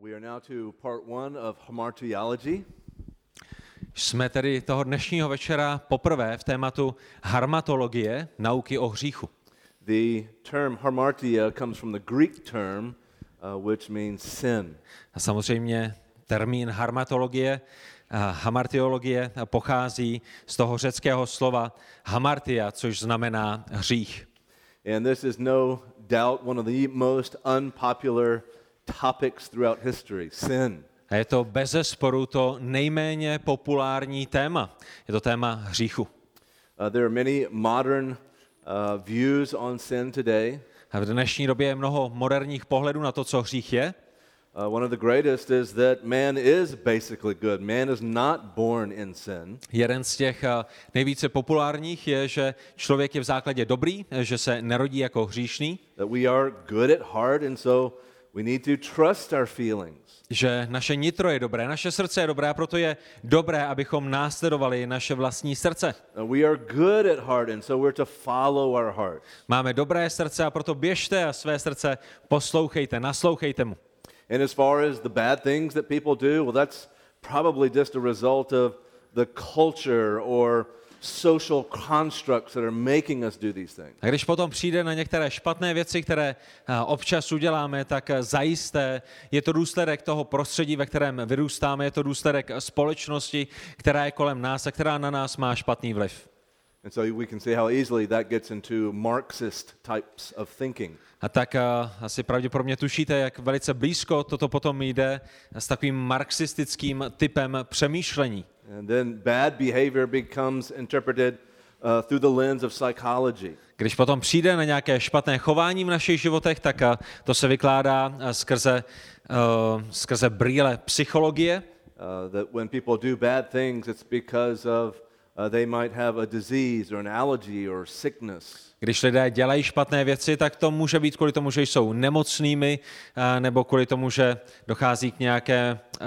We are now to part one of hamartiology. Jsme tedy toho dnešního večera poprvé v tématu harmatologie, nauky o hříchu. The term hamartia comes from the Greek term, uh, which means sin. A samozřejmě termín harmatologie, a hamartiologie pochází z toho řeckého slova hamartia, což znamená hřích. And this is no doubt one of the most unpopular topics throughout history sin. A je to bez sporu to nejméně populární téma. Je to téma hříchu. Uh, there are many modern uh, views on sin today. A v dnešní době je mnoho moderních pohledů na to, co hřích je. Uh, one of the greatest is that man is basically good. Man is not born in sin. Jeden z těch eh, nejvíce populárních je, že člověk je v základě dobrý, že se nerodí jako hříšný, That we are good at heart, and so we need to trust our feelings. že naše nitro je dobré, naše srdce je dobré a proto je dobré, abychom následovali naše vlastní srdce. Uh, we are good at heart, and so we're to follow our heart. Máme dobré srdce a proto běžte a své srdce poslouchejte, naslouchejte mu. And as far as the bad things that people do, well, that's probably just a result of the culture or social constructs that are making us do these things. A když potom přijde na některé špatné věci, které a, občas uděláme, tak a, zajisté je to důsledek toho prostředí, ve kterém vyrůstáme, je to důsledek společnosti, která je kolem nás a která na nás má špatný vliv. And so we can see how easily that gets into Marxist types of thinking. A tak a, asi pravděpodobně tušíte, jak velice blízko toto potom jde s takovým marxistickým typem přemýšlení. And then bad behavior becomes interpreted uh, through the lens of psychology. Když potom přijde na nějaké špatné chování v našich životech, tak a, to se vykládá skrze, uh, skrze brýle psychologie. Uh, that when people do bad things, it's because of they might have a disease or an allergy or sickness. Když lidé dělají špatné věci, tak to může být kvůli tomu, že jsou nemocnými, a, nebo kvůli tomu, že dochází k nějaké uh,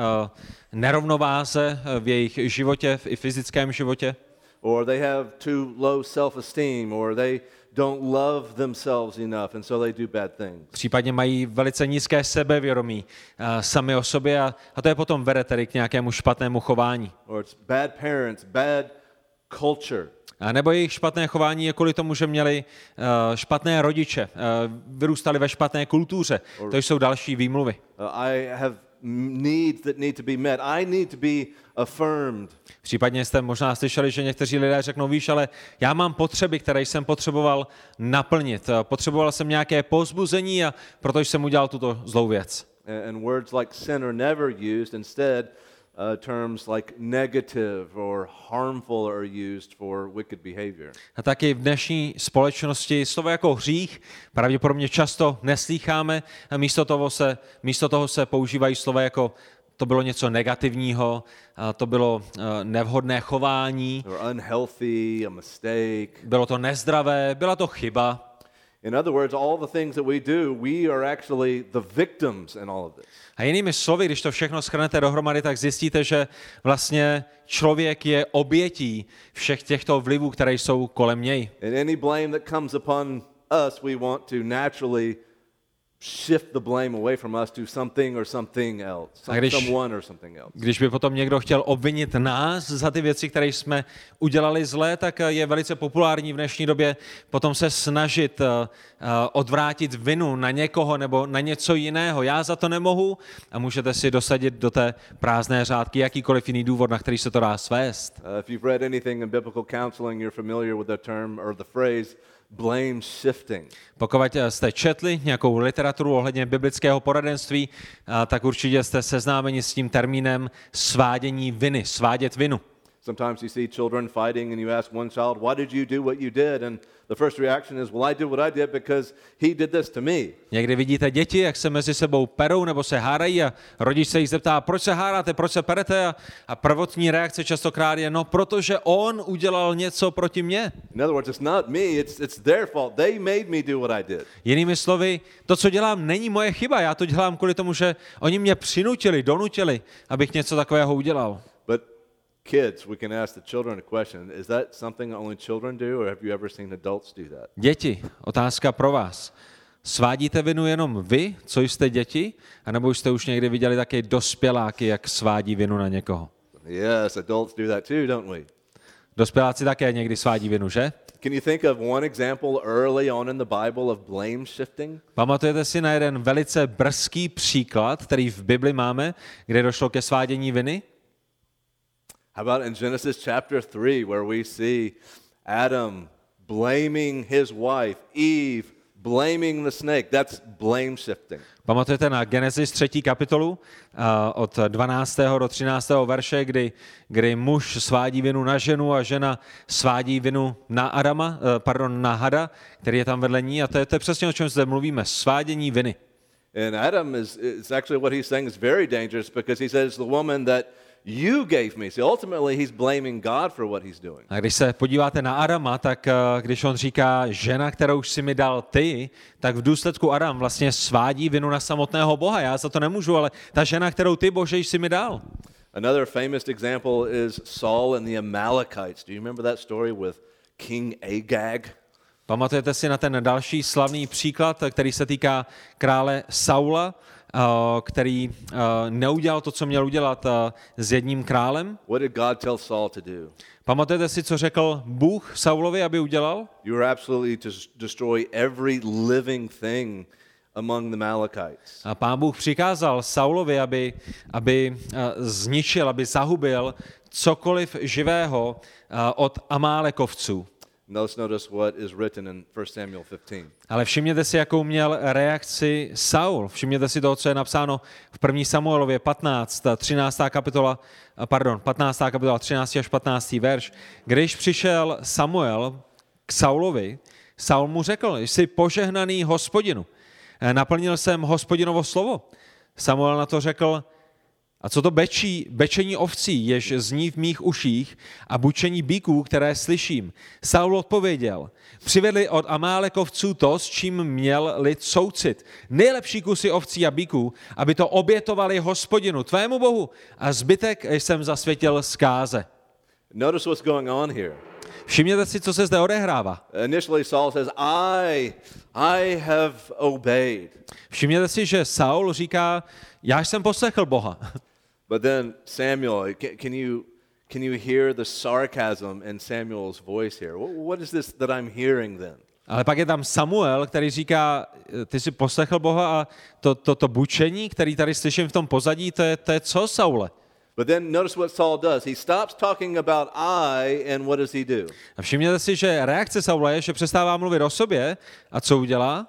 nerovnováze v jejich životě, v i fyzickém životě. Or they have too low self esteem, or they don't love themselves enough, and so they do bad things. Případně mají velice nízké sebevědomí uh, sami o sobě a, a to je potom vede tedy k nějakému špatnému chování. Or it's bad parents, bad culture. A nebo jejich špatné chování je kvůli tomu, že měli uh, špatné rodiče, uh, vyrůstali ve špatné kultuře. To jsou další výmluvy. Uh, I have m- needs that need to be met. I need to be affirmed. Případně jste možná slyšeli, že někteří lidé řeknou, víš, ale já mám potřeby, které jsem potřeboval naplnit. Eh, Potřeboval jsem nějaké pozbuzení a proto jsem udělal tuto zlou věc. And words like sin are never used. Instead, uh, terms like negative or harmful are used for wicked behavior. A taky v dnešní společnosti slovo jako hřích pravděpodobně často neslýcháme a místo toho se, místo toho se používají slova jako to bylo něco negativního, a to bylo eh, nevhodné chování, unhealthy, a mistake. bylo to nezdravé, byla to chyba. In other words, all the things that we do, we are actually the victims in all of this. A jinými slovy, když to všechno schrnete dohromady, tak zjistíte, že vlastně člověk je obětí všech těchto vlivů, které jsou kolem něj. And any blame that comes upon us, we want to naturally shift the blame away from us to something or something else, some- když- someone or something else. Když by potom někdo chtěl obvinit nás za ty věci, které jsme udělali zlé, tak je velice populární v dnešní době potom se snažit eh, eh, odvrátit vinu na někoho nebo na něco jiného. Já za to nemohu a můžete si dosadit do té prázdné řádky jakýkoliv jiný důvod, na který se to dá svést. Uh, if you've read anything in biblical counseling, you're familiar with the term or the phrase blame shifting. Pokud jste četli nějakou literaturu ohledně biblického poradenství, a tak určitě jste seznámeni s tím termínem svádění viny, svádět vinu. Sometimes you see children fighting and you ask one child, Why did you do what you did? And the first reaction is, Well, I did what I did because he did this to me. Někdy vidíte děti, jak se mezi sebou perou nebo se hárají a rodič se jich zeptá, proč se háráte, proč se perete a, a prvotní reakce častokrát je, no protože on udělal něco proti mně. In other words, it's not me, it's, it's their fault. They made me do what I did. Jinými slovy, to, co dělám, není moje chyba, já to dělám kvůli tomu, že oni mě přinutili, donutili, abych něco takového udělal. Kids, we can ask the children a question Is that something only children do, or have you ever seen adults do that? Děti, otázka pro vás. Svádíte vinu jenom vy, co jste děti, anebo jste už někdy viděli také dospěláky, jak svádí vinu na někoho? Yes, adults do that too, don't we? Dospěláci také někdy svádí vinu, že? Can you think of one example early on in the Bible of blame shifting? Pamatujete si na jeden velice brzký příklad, který v Bibli máme, kde došlo ke svádění viny? How about in Genesis chapter 3, where we see Adam blaming his wife, Eve blaming the snake? That's blame shifting. Pamatujete na Genesis 3. kapitolu uh, od 12. do 13. verše, kdy, kdy muž svádí vinu na ženu a žena svádí vinu na Adama, uh, pardon, na Hada, který je tam vedle ní a to je, to je přesně o čem zde mluvíme, svádění viny. And Adam is, is actually what he's saying is very dangerous because he says the woman that you gave me. See, ultimately he's blaming God for what he's doing. A když se podíváte na Adama, tak eh, když on říká žena, kterou si mi dal ty, tak v důsledku Adam vlastně svádí vinu na samotného Boha. Já za to nemůžu, ale ta žena, kterou ty, Bože, jsi mi dal. Another famous example is Saul and the Amalekites. Do you remember that story with King Agag? Pamatujete si na ten další slavný příklad, který se týká krále Saula, který eh, neudělal to, co měl udělat eh, s jedním králem? What did God tell Saul to do? Pamatujete si, co řekl Bůh Saulovi, aby udělal? You are absolutely to destroy every living thing among the Amalekites. A pán Bůh přikázal Saulovi, aby, aby eh, zničil, aby zahubil cokoliv živého eh, od Amálekovců. Now let's notice what is written in 1 Samuel 15. Ale všimněte si, jakou měl reakci Saul. Všimněte si toho, co je napsáno v 1. Samuelově 15, 13. kapitola, pardon, 15. kapitola 13. až 15. verš. Když přišel Samuel k Saulovi, Saul mu řekl, jsi požehnaný hospodinu. Naplnil jsem hospodinovo slovo. Samuel na to řekl, a co to bečí, bečení ovcí, jež zní v mých uších a bučení bíků, které slyším? Saul odpověděl, přivedli od Amálekovců to, s čím měl lid soucit. Nejlepší kusy ovcí a bíků, aby to obětovali hospodinu, tvému bohu, a zbytek jsem zasvětil zkáze. Notice what's going on here. Všimněte si, co se zde odehrává. Initially, Saul says, I, I have obeyed. Všimněte si, že Saul říká, já jsem poslechl Boha. But then Samuel, can, can, you, can you hear the sarcasm in Samuel's voice here? What, what is this that I'm hearing then? Ale pak je tam Samuel, který říká, ty jsi poslechl Boha a to, to, to bučení, který tady slyším v tom pozadí, to je, to je co, Saule? But then notice what Saul does. He stops talking about I, and what does he do? A všimněte si, že reakce Saula je, že přestává mluvit o sobě a co udělá?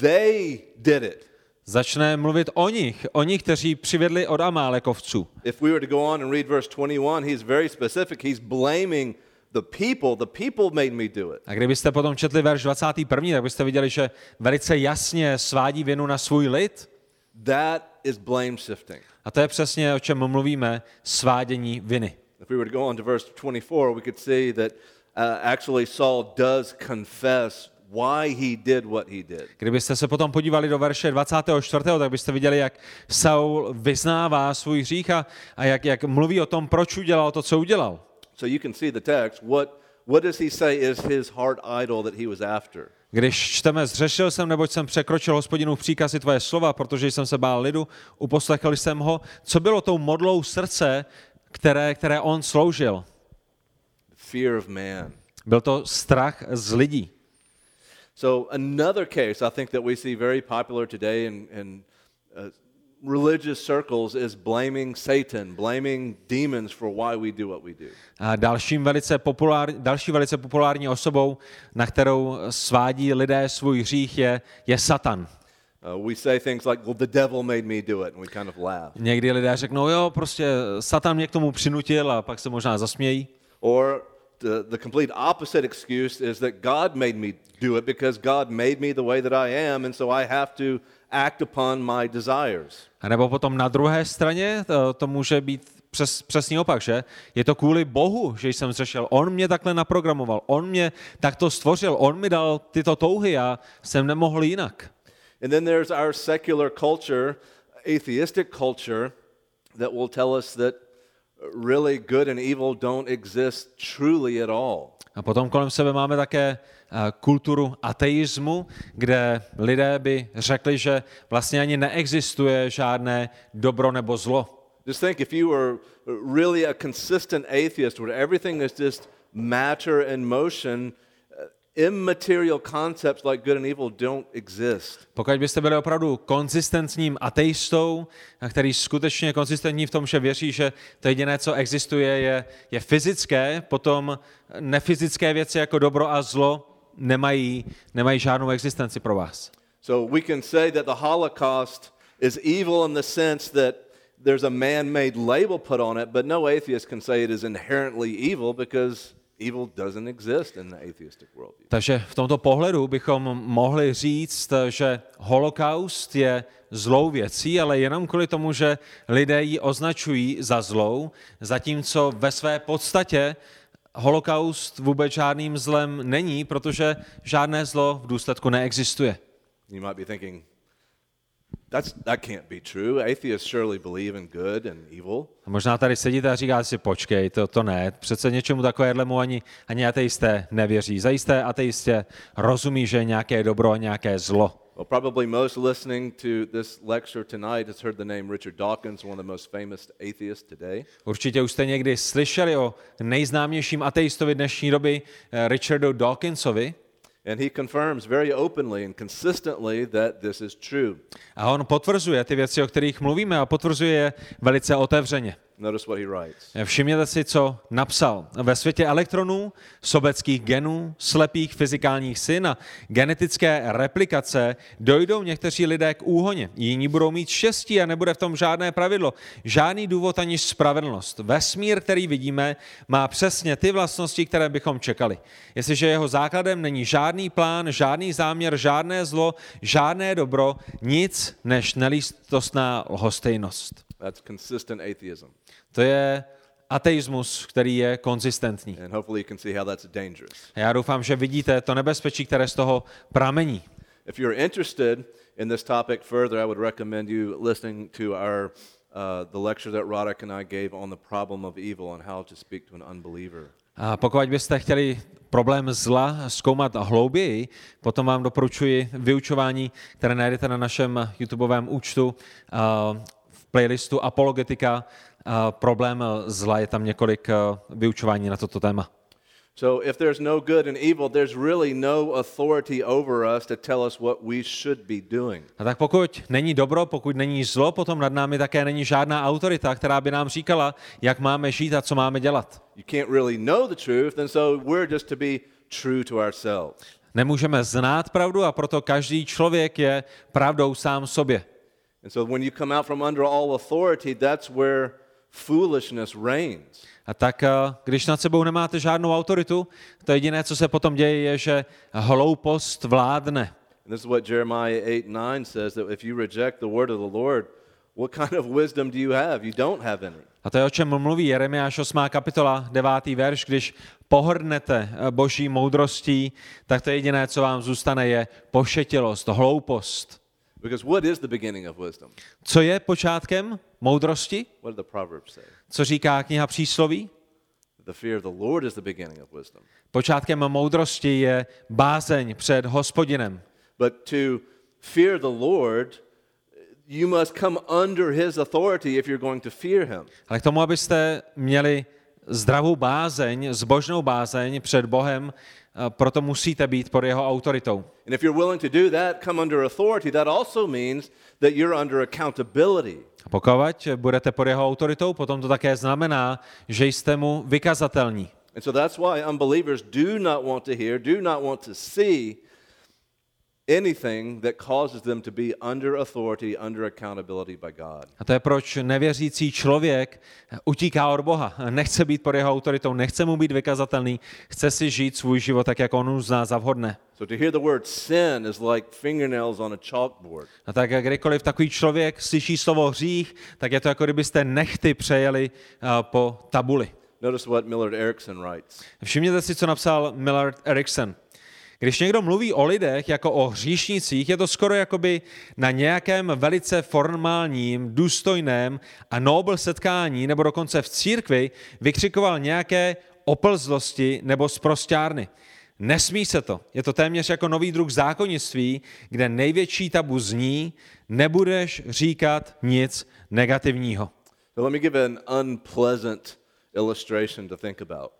They did it. Začne mluvit o nich, o nich, kteří přivedli od Amálekovců. If we were to go on and read verse 21, he's very specific. He's blaming the people. The people made me do it. A kdybyste potom četli verš 21., tak byste viděli, že velice jasně svádí vinu na svůj lid. That is blame shifting. A to je přesně, o čem mluvíme, svádění viny. If we were to go on to verse 24, we could see that uh, actually Saul does confess why he did what he did. Kdybyste se potom podívali do verše 24., tak byste viděli, jak Saul vyznává svůj hřích a, a jak, jak mluví o tom, proč udělal to, co udělal. So you can see the text. What, what does he say is his heart idol that he was after? Když čteme, zřešil jsem, neboť jsem překročil hospodinu příkazy tvoje slova, protože jsem se bál lidu, uposlechl jsem ho. Co bylo tou modlou srdce, které, které on sloužil? Fear of man. Byl to strach z lidí. So another case I think that we see very popular today in, in uh, religious circles is blaming Satan, blaming demons for why we do what we do. A dalším velice populár, další velice populární osobou, na kterou svádí lidé svůj hřích, je, je Satan. Uh, we say things like, well, the devil made me do it, and we kind of laugh. Někdy lidé řeknou, jo, prostě Satan mě k tomu přinutil a pak se možná zasmějí. Or the, the complete opposite excuse is that God made me do it because God made me the way that I am, and so I have to act upon my desires. A nebo potom na druhé straně to, to může být přes, přesný opak, že? Je to kvůli Bohu, že jsem zřešil. On mě takhle naprogramoval, on mě takto stvořil, on mi dal tyto touhy a jsem nemohl jinak. And then there's our secular culture, atheistic culture, that will tell us that really good and evil don't exist truly at all. A potom kolem sebe máme také eh, kulturu ateismu, kde lidé by řekli, že vlastně ani neexistuje žádné dobro nebo zlo. Just think if you were really a consistent atheist where everything is just matter and motion, immaterial concepts like good and evil don't exist. Pokud byste byli opravdu konzistentním ateistou, a který skutečně konzistentní v tom, že věří, že to jediné, co existuje, je, je fyzické, potom nefyzické věci jako dobro a zlo nemají, nemají žádnou existenci pro vás. So we can say that the Holocaust is evil in the sense that there's a man-made label put on it, but no atheist can say it is inherently evil because evil doesn't exist in the atheistic worldview. Takže v tomto pohledu bychom mohli říct, že holokaust je zlou věcí, ale jenom kvůli tomu, že lidé ji označují za zlou, zatímco ve své podstatě holokaust vůbec žádným zlem není, protože žádné zlo v důsledku neexistuje. You might be thinking, that's, that can't be true. Atheists surely believe in good and evil. A možná tady sedíte a říkáte si, počkej, to, to ne, přece něčemu takovému ani, ani ateisté nevěří. Zajisté ateistě rozumí, že je nějaké dobro a nějaké zlo. Well, probably most listening to this lecture tonight has heard the name Richard Dawkins, one of the most famous atheists today. Určitě už jste někdy slyšeli o nejznámějším ateistovi dnešní doby, eh, Richardu Dawkinsovi. And he confirms very openly and consistently that this is true. A on potvrzuje ty věci, o kterých mluvíme a potvrzuje je velice otevřeně. Notice what he writes. Všimněte si, co napsal. Ve světě elektronů, sobeckých genů, slepých fyzikálních sil a genetické replikace dojdou někteří lidé k úhoně. Jiní budou mít štěstí a nebude v tom žádné pravidlo, žádný důvod ani spravedlnost. Vesmír, který vidíme, má přesně ty vlastnosti, které bychom čekali. Jestliže jeho základem není žádný plán, žádný záměr, žádné zlo, žádné dobro, nic než nelístostná lhostejnost. That's consistent atheism. To je ateismus, který je konzistentní. And hopefully you can see how that's dangerous. A já doufám, že vidíte to nebezpečí, které z toho pramení. If you're interested in this topic further, I would recommend you listening to our uh, the lecture that Roddick and I gave on the problem of evil and how to speak to an unbeliever. A pokud byste chtěli problém zla zkoumat hlouběji, potom vám doporučuji vyučování, které najdete na našem YouTubeovém účtu uh, v playlistu Apologetika. Uh, problém zla je tam několik uh, vyučování na toto téma. So if there's no good and evil, there's really no authority over us to tell us what we should be doing. A tak pokud není dobro, pokud není zlo, potom nad námi také není žádná autorita, která by nám říkala, jak máme žít a co máme dělat. You can't really know the truth, and so we're just to be true to ourselves. Nemůžeme znát pravdu a proto každý člověk je pravdou sám sobě. And so when you come out from under all authority, that's where foolishness reigns. A tak, eh, když nad sebou nemáte žádnou autoritu, to jediné, co se potom děje, je, že hloupost vládne. And this is what Jeremiah 8 9 says that if you reject the word of the Lord, what kind of wisdom do you have? You don't have any. A to je, o čem mluví Jeremiáš 8. kapitola, 9. verš, když pohrnete eh, boží moudrostí, tak to jediné, co vám zůstane, je pošetilost, hloupost. Because what is the beginning of wisdom? Co je počátkem moudrosti? Co říká kniha přísloví? Počátkem moudrosti je bázeň před hospodinem. But to fear the Lord, you must come under his authority if you're going to fear him. Ale k tomu, abyste měli zdravou bázeň, zbožnou bázeň před Bohem, proto musíte být pod jeho autoritou. And if you're willing to do that, come under authority, that also means that you're under accountability. A pokud budete pod jeho autoritou, potom to také znamená, že jste mu vykazatelní. And so that's why unbelievers do not want to hear, do not want to see anything that causes them to be under authority, under accountability by God. A to je proč nevěřící člověk utíká od Boha. Nechce být pod jeho autoritou, nechce mu být vykazatelný, chce si žít svůj život tak, jak on uzná za vhodné. So to hear the word sin is like fingernails on a chalkboard. A tak kdykoliv takový člověk slyší slovo hřích, tak je to jako kdybyste nechty přejeli uh, po tabuli. Notice what Millard Erickson writes. Všimněte si, co napsal Millard Erickson. Když někdo mluví o lidech jako o hříšnicích, je to skoro jakoby na nějakém velice formálním, důstojném a nobel setkání, nebo dokonce v církvi, vykřikoval nějaké oplzlosti nebo z prostěrny. Nesmí se to. Je to téměř jako nový druh zákonnictví, kde největší tabu zní, nebudeš říkat nic negativního. So let me give an unpleasant illustration to think about.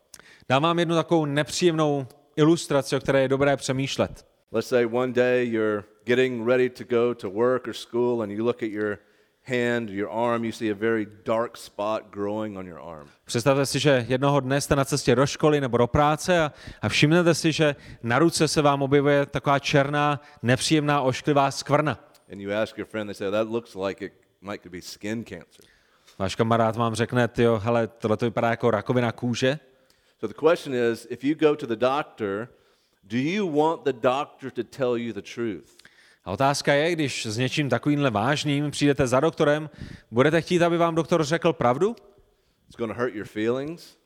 Dám vám jednu takovou nepříjemnou ilustraci, o které je dobré přemýšlet. Let's say one day you're getting ready to go to work or school and you look at your hand, your arm, you see a very dark spot growing on your arm. Představte si, že jednoho dne jste na cestě do školy nebo do práce a, a všimnete si, že na ruce se vám objevuje taková černá, nepříjemná, ošklivá skvrna. And you ask your friend, they say, that looks like it might could be skin cancer. Váš kamarád vám řekne, jo, hele, tohle to vypadá jako rakovina kůže. So the question is, if you go to the doctor, do you want the doctor to tell you the truth? A otázka je, když s něčím takovýmhle vážným přijdete za doktorem, budete chtít, aby vám doktor řekl pravdu? It's going to hurt your feelings.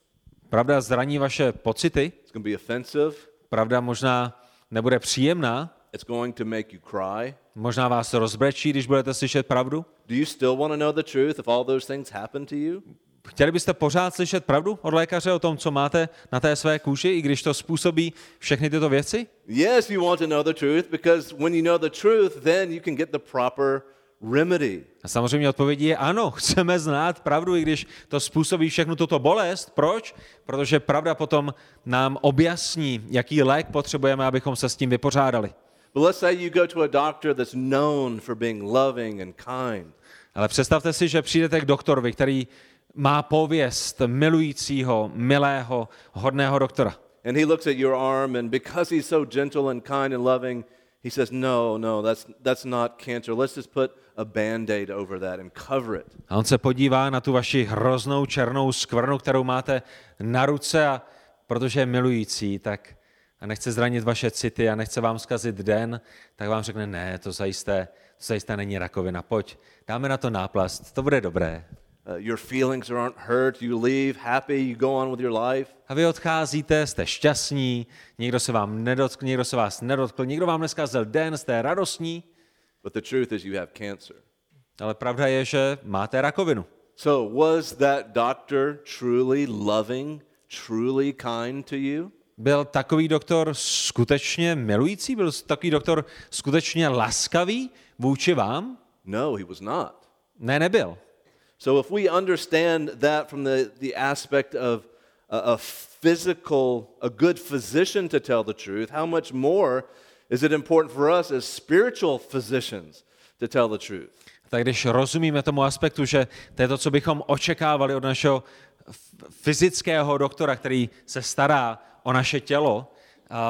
Pravda zraní vaše pocity? It's going to be offensive. Pravda možná nebude příjemná? It's going to make you cry. Možná vás rozbrečí, když budete slyšet pravdu? Do you still want to know the truth if all those things happen to you? Chtěli byste pořád slyšet pravdu od lékaře o tom, co máte na té své kůži, i když to způsobí všechny tyto věci? Yes, you want to know the truth because when you know the truth, then you can get the proper remedy. A samozřejmě odpovědí je ano, chceme znát pravdu, i když to způsobí všechnu tuto bolest. Proč? Protože pravda potom nám objasní, jaký lék potřebujeme, abychom se s tím vypořádali. But let's say you go to a doctor that's known for being loving and kind. Ale představte si, že přijdete k doktorovi, který má pověst milujícího, milého, hodného doktora. And he looks at your arm, and because he's so gentle and kind and loving, he says, No, no, that's, that's not cancer. Let's just put a band aid over that and cover it. A on se podívá na tu vaši hroznou černou skvrnu, kterou máte na ruce a protože je milující, tak a nechce zranit vaše city a nechce vám zkazit den, tak vám řekne, ne, to zajisté, to zajisté není rakovina, pojď, dáme na to náplast, to bude dobré. Uh, your feelings aren't hurt. You leave happy. You go on with your life. A vy odcházíte, jste šťastní, někdo se vám nedotkl, někdo se vás nedotkl, někdo vám neskazil den, jste radostní, But the truth is, you have cancer. ale pravda je, že máte rakovinu. So, was that doctor truly loving, truly kind to you? Byl takový doktor skutečně milující? Byl takový doktor skutečně laskavý vůči vám? No, he was not. Ne, nebyl. So, if we understand that from the, the aspect of a, a physical, a good physician to tell the truth, how much more is it important for us as spiritual physicians to tell the truth? Tak když rozumíme tomu aspektu, že to je to, co bychom očekávali od našeho fyzického doktora, který se stará o naše tělo,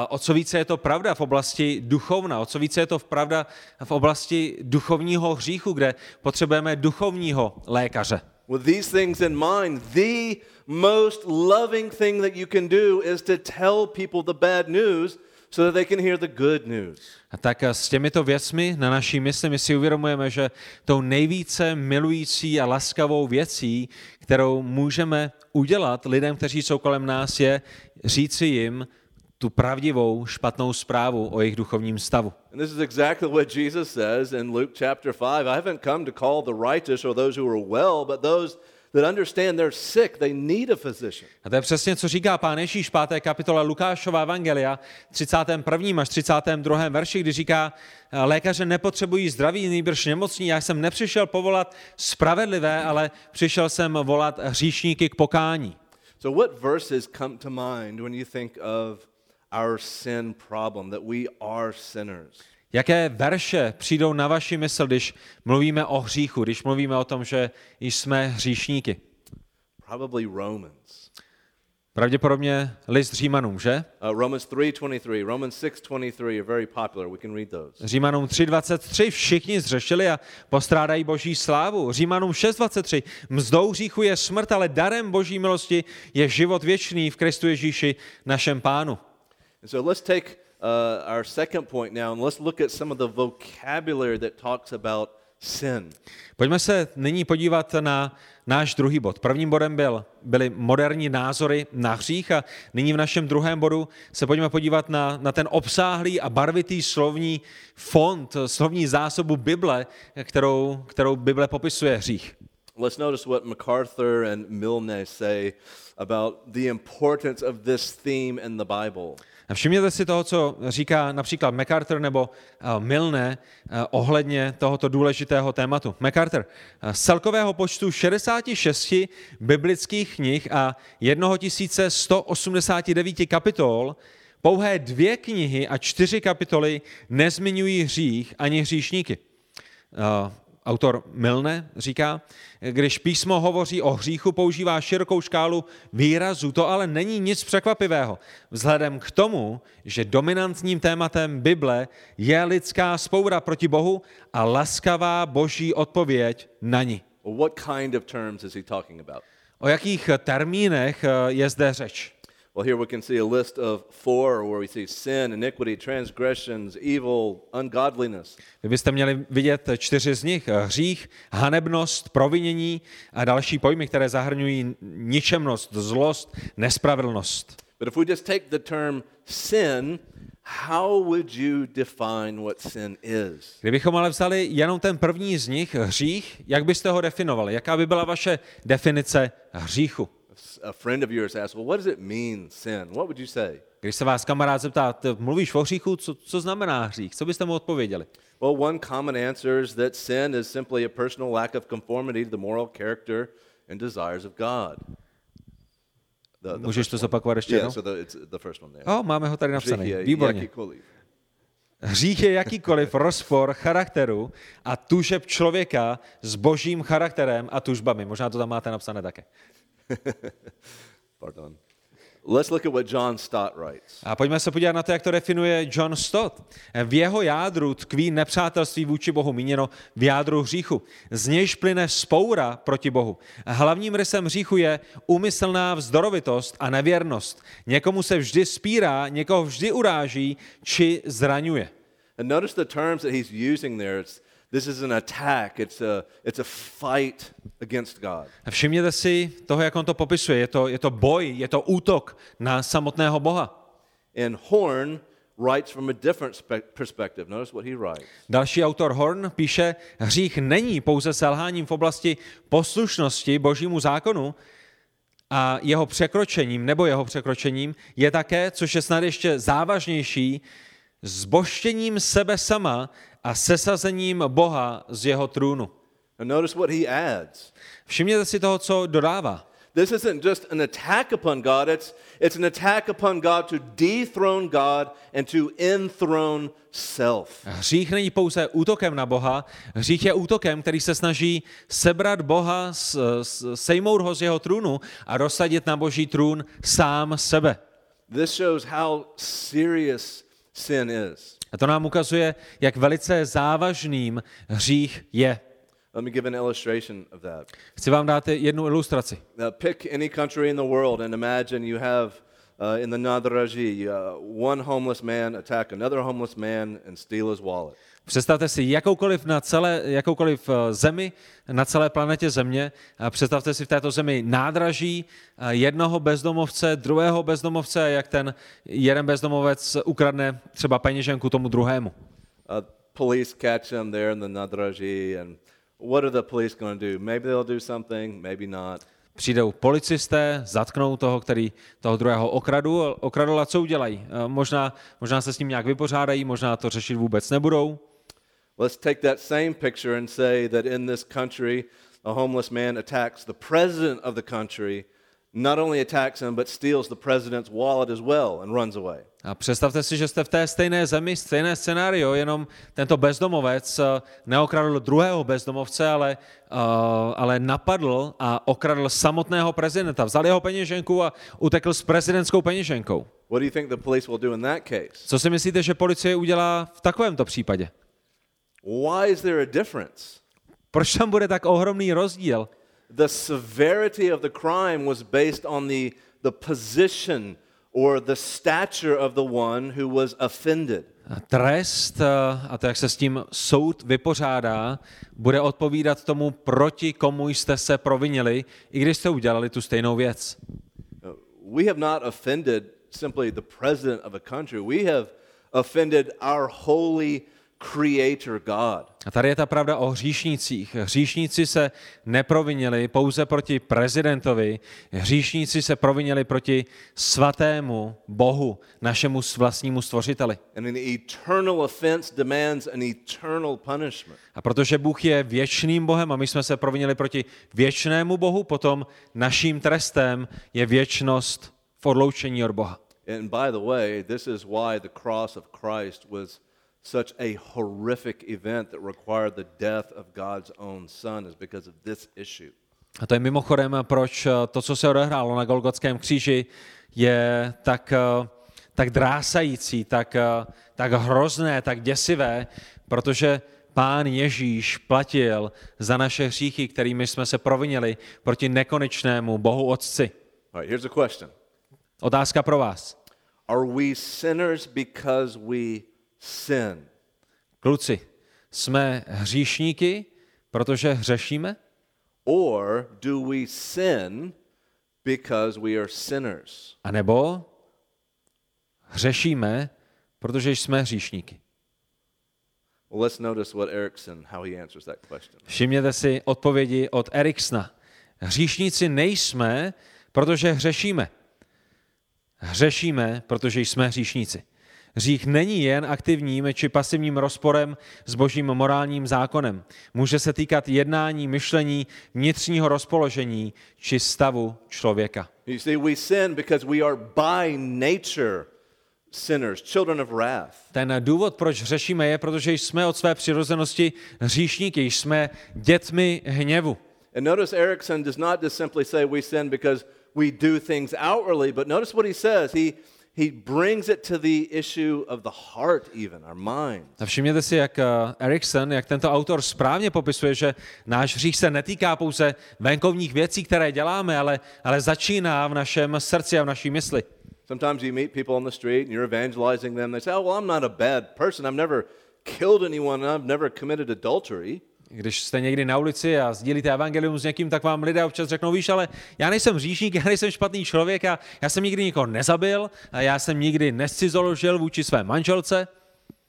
o co více je to pravda v oblasti duchovna, o co více je to pravda v oblasti duchovního hříchu, kde potřebujeme duchovního lékaře. With these things in mind, the most loving thing that you can do is to tell people the bad news so that they can hear the good news. A tak s těmito věcmi na naší mysli my si uvědomujeme, že tou nejvíce milující a laskavou věcí, kterou můžeme udělat lidem, kteří jsou kolem nás, je říci jim tu pravdivou špatnou zprávu o jejich duchovním stavu. And this is exactly what Jesus says in Luke chapter 5. I haven't come to call the righteous or those who are well, but those that understand they're sick, they need a physician. A to je přesně, co říká pán Ježíš 5. kapitola Lukášova evangelia, 31. až 32. verši, kdy říká, lékaře nepotřebují zdraví, nejbrž nemocní, já jsem nepřišel povolat spravedlivé, ale přišel jsem volat hříšníky k pokání. So, what verses come to mind when you think of our sin problem, that we are sinners? Jaké verše přijdou na vaši mysl, když mluvíme o hříchu, když mluvíme o tom, že jsme hříšníky? Probably Romans. Pravděpodobně list Římanům, že? Uh, Romans 3:23, Romans 6:23 are very popular. We can read those. Římanům 3.23 všichni zřešili a postrádají boží slávu. Římanům 6.23 mzdou hříchu je smrt, ale darem boží milosti je život věčný v Kristu Ježíši, našem pánu. And so let's take uh, our second point now and let's look at some of the vocabulary that talks about sin. Pojďme se nyní podívat na náš druhý bod. Prvním bodem byl, byly moderní názory na hřích a nyní v našem druhém bodu se pojďme podívat na, na ten obsáhlý a barvitý slovní fond, slovní zásobu Bible, kterou, kterou Bible popisuje hřích. Let's notice what MacArthur and Milne say about the importance of this theme in the Bible. Všimněte si toho, co říká například MacArthur nebo uh, Milne uh, ohledně tohoto důležitého tématu. MacArthur, uh, z celkového počtu 66 biblických knih a 1189 kapitol pouhé dvě knihy a čtyři kapitoly nezmiňují hřích ani hříšníky. Autor Milne říká, když písmo hovoří o hříchu, používá širokou škálu výrazů. To ale není nic překvapivého, vzhledem k tomu, že dominantním tématem Bible je lidská spoura proti Bohu a laskavá boží odpověď na ní. O jakých termínech eh, je zde řeč? Well, here we can see a list of four where we see sin, iniquity, transgressions, evil, ungodliness. Vy byste měli vidět čtyři z nich. Hřích, hanebnost, provinění a další pojmy, které zahrnují ničemnost, zlost, nespravedlnost. But if we just take the term sin, how would you define what sin is? Kdybychom ale vzali jenom ten první z nich, hřích, jak byste ho definovali? Jaká by byla vaše definice hříchu? A friend of yours asks, well, what does it mean, sin? What would you say? Když se vás kamarád zeptá, "Ty mluvíš o hříchu, co, co znamená hřích? Co byste mu odpověděli? Well, one common answer is that sin is simply a personal lack of conformity to the moral character and desires of God. The, the Můžeš to zopakovat ještě Yeah, jednou? so the, it's the first one there. O, máme ho tady napsaný. Výborně. jakýkoliv. Hřích je jakýkoliv rozpor charakteru a tužeb člověka s božím charakterem a tužbami. Možná to tam máte napsané také. Pardon. Let's look at what John Stott writes. A pojďme se podívat na to, jak to definuje John Stott. V jeho jádru tkví nepřátelství vůči Bohu, míněno v jádru hříchu. Z nějž plyne spoura proti Bohu. Hlavním rysem hříchu je úmyslná vzdorovitost a nevěrnost. Někomu se vždy spírá, někoho vždy uráží či zraňuje. And notice the terms that he's using there. It's, this is an attack. It's a, it's a fight against God. A Všimněte si toho, jak on to popisuje. Je to, je to boj, je to útok na samotného Boha. And Horn writes from a different spe- perspective. Notice what he writes. Další autor Horn píše, hřích není pouze selháním v oblasti poslušnosti božímu zákonu a jeho překročením nebo jeho překročením je také, což je snad ještě závažnější, zboštěním sebe sama a sesazením Boha z jeho trůnu. Notice what he adds. Všimněte si toho, co dodává. This isn't just an attack upon God, it's, it's an attack upon God to dethrone God and to enthrone self. Hřích není pouze útokem na Boha, hřích je útokem, který se snaží sebrat Boha, sejmout ho z jeho trůnu a dosadit na boží trůn sám sebe. This shows how serious sin is. A to nám ukazuje, jak velice závažným hřích je. Let me give an illustration of that. Chci vám dát jednu ilustraci. Uh, pick any country in the world and imagine you have uh, in the Nadraji uh, one homeless man attack another homeless man and steal his wallet. Představte si jakoukoliv, na celé, jakoukoliv eh, zemi na celé planetě Země. Představte si v této zemi nádraží eh, jednoho bezdomovce, druhého bezdomovce, jak ten jeden bezdomovec ukradne třeba peněženku tomu druhému. Uh, police catch him there in the and what are the police going to do? Maybe they'll do something, maybe not. Přijdou policisté, zatknou toho, který toho druhého okradu, okradl a co udělají? Eh, Možná, možná se s ním nějak vypořádají, možná to řešit vůbec nebudou. Let's take that same picture and say that in this country, a homeless man attacks the president of the country, not only attacks him, but steals the president's wallet as well and runs away. A představte si, že jste v té stejné zemi, stejné scénario, jenom tento bezdomovec eh, neokradl druhého bezdomovce, ale, uh, ale napadl a okradl samotného prezidenta. Vzal jeho peněženku a utekl s prezidentskou peněženkou. What do you think the police will do in that case? Co si myslíte, že policie udělá v takovémto případě? Why is there a difference? Proč tam bude tak ohromný rozdíl? The severity of the crime was based on the, the position or the stature of the one who was offended. Trest, eh, a to, jak se s tím soud vypořádá, bude odpovídat tomu, proti komu jste se provinili, i když jste udělali tu stejnou věc. Uh, We have not offended simply the president of a country. We have offended our holy creator God. A tady je ta pravda o hříšnících. Hříšníci se neprovinili pouze proti prezidentovi, hříšníci se provinili proti svatému Bohu, našemu vlastnímu stvořiteli. And an eternal offense demands an eternal punishment. A protože Bůh je věčným Bohem a my jsme se provinili proti věčnému Bohu, potom naším trestem je věčnost v odloučení od Boha. And by the way, this is why the cross of Christ was such a horrific event that required the death of God's own son is because of this issue. A to je mimochodem, proč eh, to, co se odehrálo na Golgotském kříži, je tak, eh, tak drásající, tak, eh, tak hrozné, tak děsivé, protože pán Ježíš platil za naše hříchy, kterými jsme se provinili proti nekonečnému Bohu Otci. Right, here's a question. Otázka pro vás. Are we sinners because we sin? Kluci, jsme hříšníky, protože hřešíme? Or do we sin because we are sinners? A nebo hřešíme, protože jsme hříšníky? Well, let's notice what Erickson, how he answers that question. Všimněte si odpovědi od Eriksna. Hříšníci nejsme, protože hřešíme. Hřešíme, protože jsme hříšníci. Hřích není jen aktivním či pasivním rozporem s božím morálním zákonem. Může se týkat jednání, myšlení, vnitřního rozpoložení či stavu člověka. You see, we sin because we are by nature sinners, children of wrath. Ten důvod, proč hřešíme, je, protože jsme od své přirozenosti hříšníky, jsme dětmi hněvu. And notice Erickson does not just simply say we sin because we do things outwardly, but notice what he says. He, he brings it to the issue of the heart, even, our mind. A všimněte si, jak eh, Erikson, jak tento autor správně popisuje, že náš hřích se netýká pouze venkovních věcí, které děláme, ale, ale začíná v našem srdci a v naší mysli. Sometimes you meet people on the street and you're evangelizing them. They say, Oh, well, I'm not a bad person. I've never killed anyone. I've never committed adultery. Když jste někdy na ulici a sdílíte evangelium s někým, tak vám lidé občas řeknou, víš, ale já nejsem hříšník, já nejsem špatný člověk, a já jsem nikdy nikoho nezabil, a já jsem nikdy nescizoložil vůči své manželce.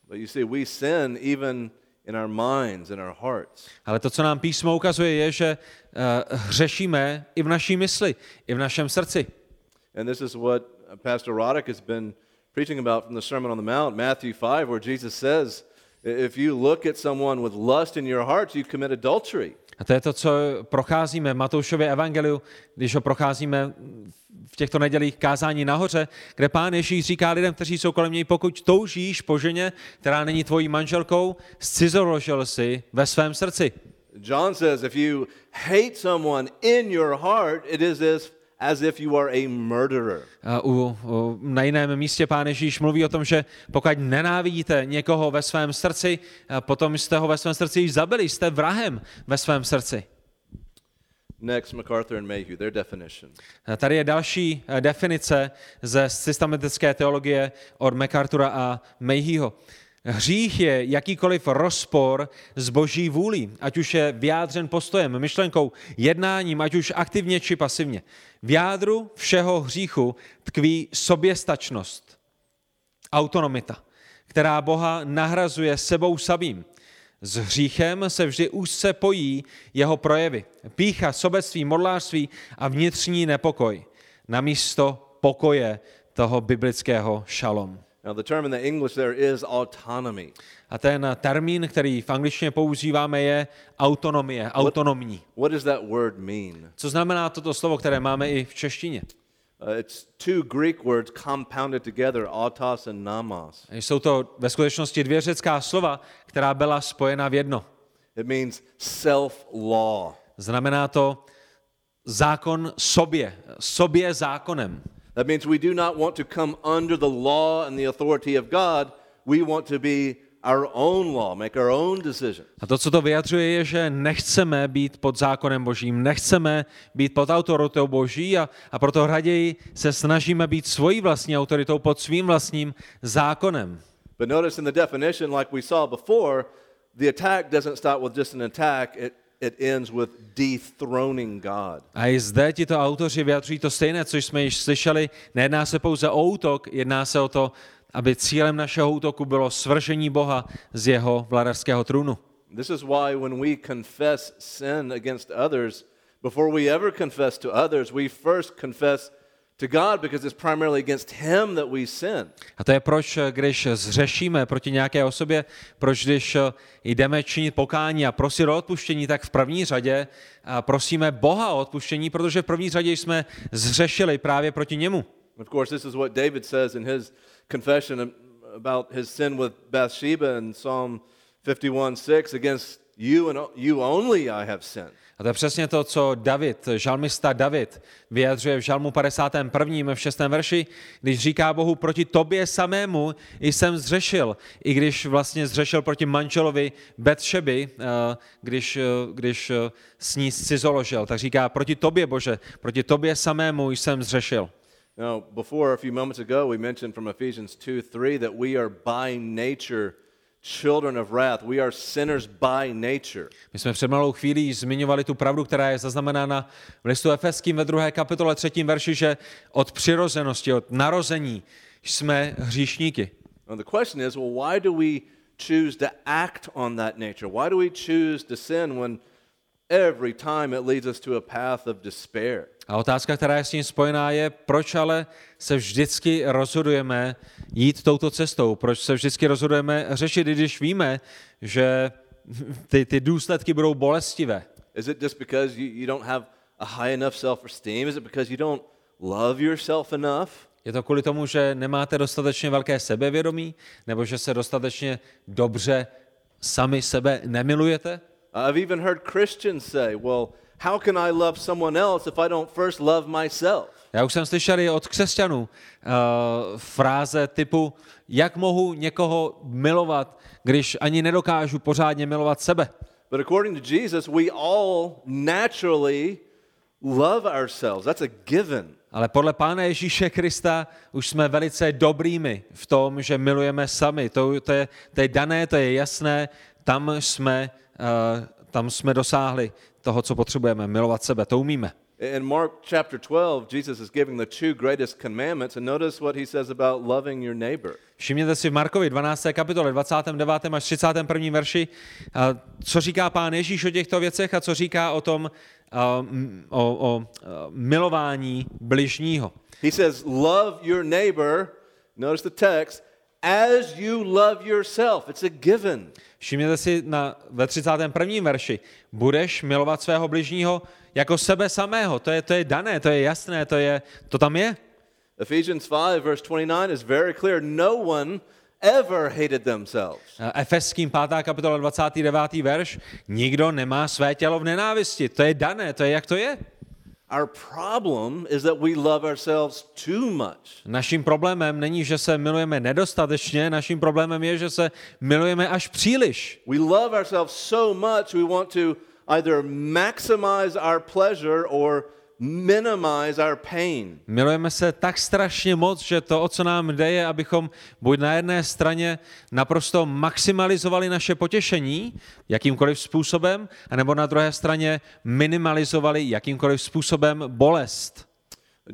But you see, we sin even in our minds, in our hearts. Ale to, co nám písmo ukazuje, je, že uh, hřešíme i v naší mysli, i v našem srdci. And this is what uh, Pastor Roddick has been preaching about from the Sermon on the Mount, Matthew 5, where Jesus says, If you look at someone with lust in your heart, you commit adultery. A to je to, co procházíme v Matoušově evangeliu, když ho procházíme v těchto nedělích kázání nahoře, kde pán Ježíš říká lidem, kteří jsou kolem něj, pokud toužíš po ženě, která není tvojí manželkou, scizoložil si ve svém srdci. John says, if you hate someone in your heart, it is as, as if you are a murderer. A U, u, na jiném místě pán Ježíš mluví o tom, že pokud nenávidíte někoho ve svém srdci, a potom jste ho ve svém srdci již zabili, jste vrahem ve svém srdci. Next, MacArthur and Mayhew, their definition. A Tady je další eh, definice ze systematické teologie od MacArthura a Mayheho. Hřích je jakýkoliv rozpor s boží vůlí, ať už je vyjádřen postojem, myšlenkou, jednáním, ať už aktivně či pasivně. V jádru všeho hříchu tkví soběstačnost, autonomita, která Boha nahrazuje sebou samým. S hříchem se vždy úzce pojí jeho projevy. Pícha, sobectví, modlářství a vnitřní nepokoj. Namísto pokoje toho biblického šalom. Now, the term in the English there is autonomy. A ten termín, který v angličtině používáme, je autonomie, autonomní. What does that word mean? Co znamená toto slovo, které máme i v češtině? Uh, it's two Greek words compounded together, autos and namos. Jsou to ve skutečnosti dvě řecká slova, která byla spojena v jedno. It means self-law. Znamená to zákon sobě, sobě zákonem. That means we do not want to come under the law and the authority of God. We want to be our own law, make our own decisions. A to, co to vyjadřuje, je, že nechceme být pod zákonem božím, nechceme být pod autoritou boží a, a proto raději se snažíme být svojí vlastní autoritou pod svým vlastním zákonem. But notice in the definition, like we saw before, the attack doesn't start with just an attack, it, it ends with dethroning God. A i zde tito autoři vyjadřují to stejné, co jsme již slyšeli. Nejedná se pouze o útok, jedná se o to aby cílem našeho útoku bylo svržení Boha z jeho vladarského trůnu. This is why when we confess sin against others, before we ever confess to others, we first confess to God because it's primarily against him that we sin. A to je proč, když zřešíme proti nějaké osobě, proč když jdeme činit pokání a prosit o odpuštění, tak v první řadě prosíme Boha o odpuštění, protože v první řadě jsme zřešili právě proti němu. Of course, this is what David says in his confession about his sin with Bathsheba in Psalm 51:6 against you and you only I have sinned. A to je přesně to, co David, žalmista David, vyjadřuje v žalmu 51. v 6. verši, když říká Bohu, proti tobě samému jsem zřešil, i když vlastně zřešil proti manželovi Betšeby, eh, když, eh, když eh, s ní cizoložil, tak říká, proti tobě, Bože, proti tobě samému jsem zřešil. Now, before a few moments ago, we mentioned from Ephesians 2 3 that we are by nature children of wrath. We are sinners by nature. My jsme před malou chvílí zmiňovali tu pravdu, která je zaznamenána v listu Efeským ve druhé kapitole třetím verši, že od přirozenosti, od narození jsme hříšníky. Now the question is, well, why do we choose to act on that nature? Why do we choose to sin when every time it leads us to a path of despair? A otázka, která je s tím spojená, je, proč ale se vždycky rozhodujeme jít touto cestou? Proč se vždycky rozhodujeme řešit, i když víme, že ty, ty důsledky budou bolestivé? Is it just because you, you don't have a high enough self-esteem? Is it because you don't love yourself enough? Je to kvůli tomu, že nemáte dostatečně velké sebevědomí, nebo že se dostatečně dobře sami sebe nemilujete? I've even heard Christians say, well, how can I love someone else if I don't first love myself? Já už jsem slyšel i od křesťanů uh, fráze typu, jak mohu někoho milovat, když ani nedokážu pořádně milovat sebe. But according to Jesus, we all naturally love ourselves. That's a given. Ale podle Pána Ježíše Krista už jsme velice dobrými v tom, že milujeme sami. To, to, je, to je dané, to je jasné, tam jsme, tam jsme dosáhli toho, co potřebujeme, milovat sebe, to umíme. In Mark chapter 12, Jesus is giving the two greatest commandments, and notice what he says about loving your neighbor. Všimněte si v Markovi 12. kapitole 29. až 31. verši, uh, co říká pán Ježíš o těchto věcech a co říká o tom, m- o, o milování bližního. He says, Love your neighbor, notice the text, as you love yourself. It's a given. Všimněte si na, ve 31. verši, budeš milovat svého bližního jako sebe samého. To je, to je dané, to je jasné, to, je, to tam je. Ephesians 5, verse 29 is very clear. No one ever hated themselves. Efeským 5. kapitola 29. verš, nikdo nemá své tělo v nenávisti. To je dané, to je jak to je. Our problem is that we love ourselves too much. Naším problémem není, že se milujeme nedostatečně, naším problémem je, že se milujeme až příliš. We love ourselves so much we want to either maximize our pleasure or minimize our pain. Milujeme se tak strašně moc, že to, o co nám jde, je, abychom buď na jedné straně naprosto maximalizovali naše potěšení jakýmkoliv způsobem, anebo na druhé straně minimalizovali jakýmkoliv způsobem bolest.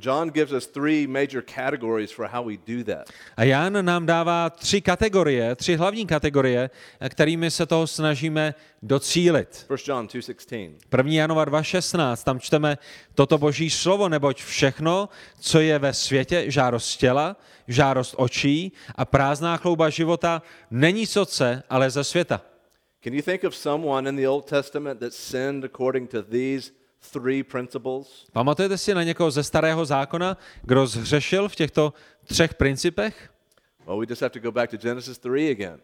John gives us three major categories for how we do that. A Jan nám dává tři kategorie, tři hlavní kategorie, kterými se toho snažíme docílit. 1 John 2:16. 1. Janova 2.16, tam čteme toto boží slovo, neboť všechno, co je ve světě, žádost těla, žádost očí a prázdná chlouba života, není z otce, ale ze světa. Can you think of someone in the Old Testament that sinned according to these three principles? Pamatujete si na někoho ze starého zákona, kdo zhřešil v těchto třech principech? Well, we just have to go back to Genesis 3 again.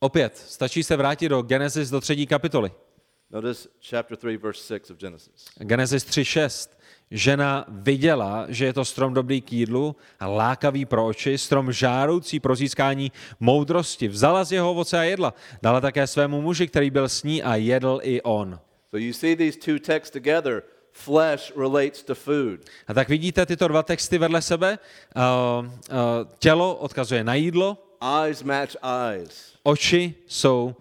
Opět, stačí se vrátit do Genesis do třetí kapitoly. Notice chapter 3 verse 6 of Genesis. Genesis 3.6. Žena viděla, že je to strom dobrý k jídlu lákavý pro oči, strom žároucí pro získání moudrosti. Vzala z jeho ovoce a jedla. Dala také svému muži, který byl s ní a jedl i on. So you see these two texts together. Flesh relates to food. A tak vidíte tyto dva texty vedle sebe. Uh, uh, tělo odkazuje na jídlo, Eyes match eyes. oči jsou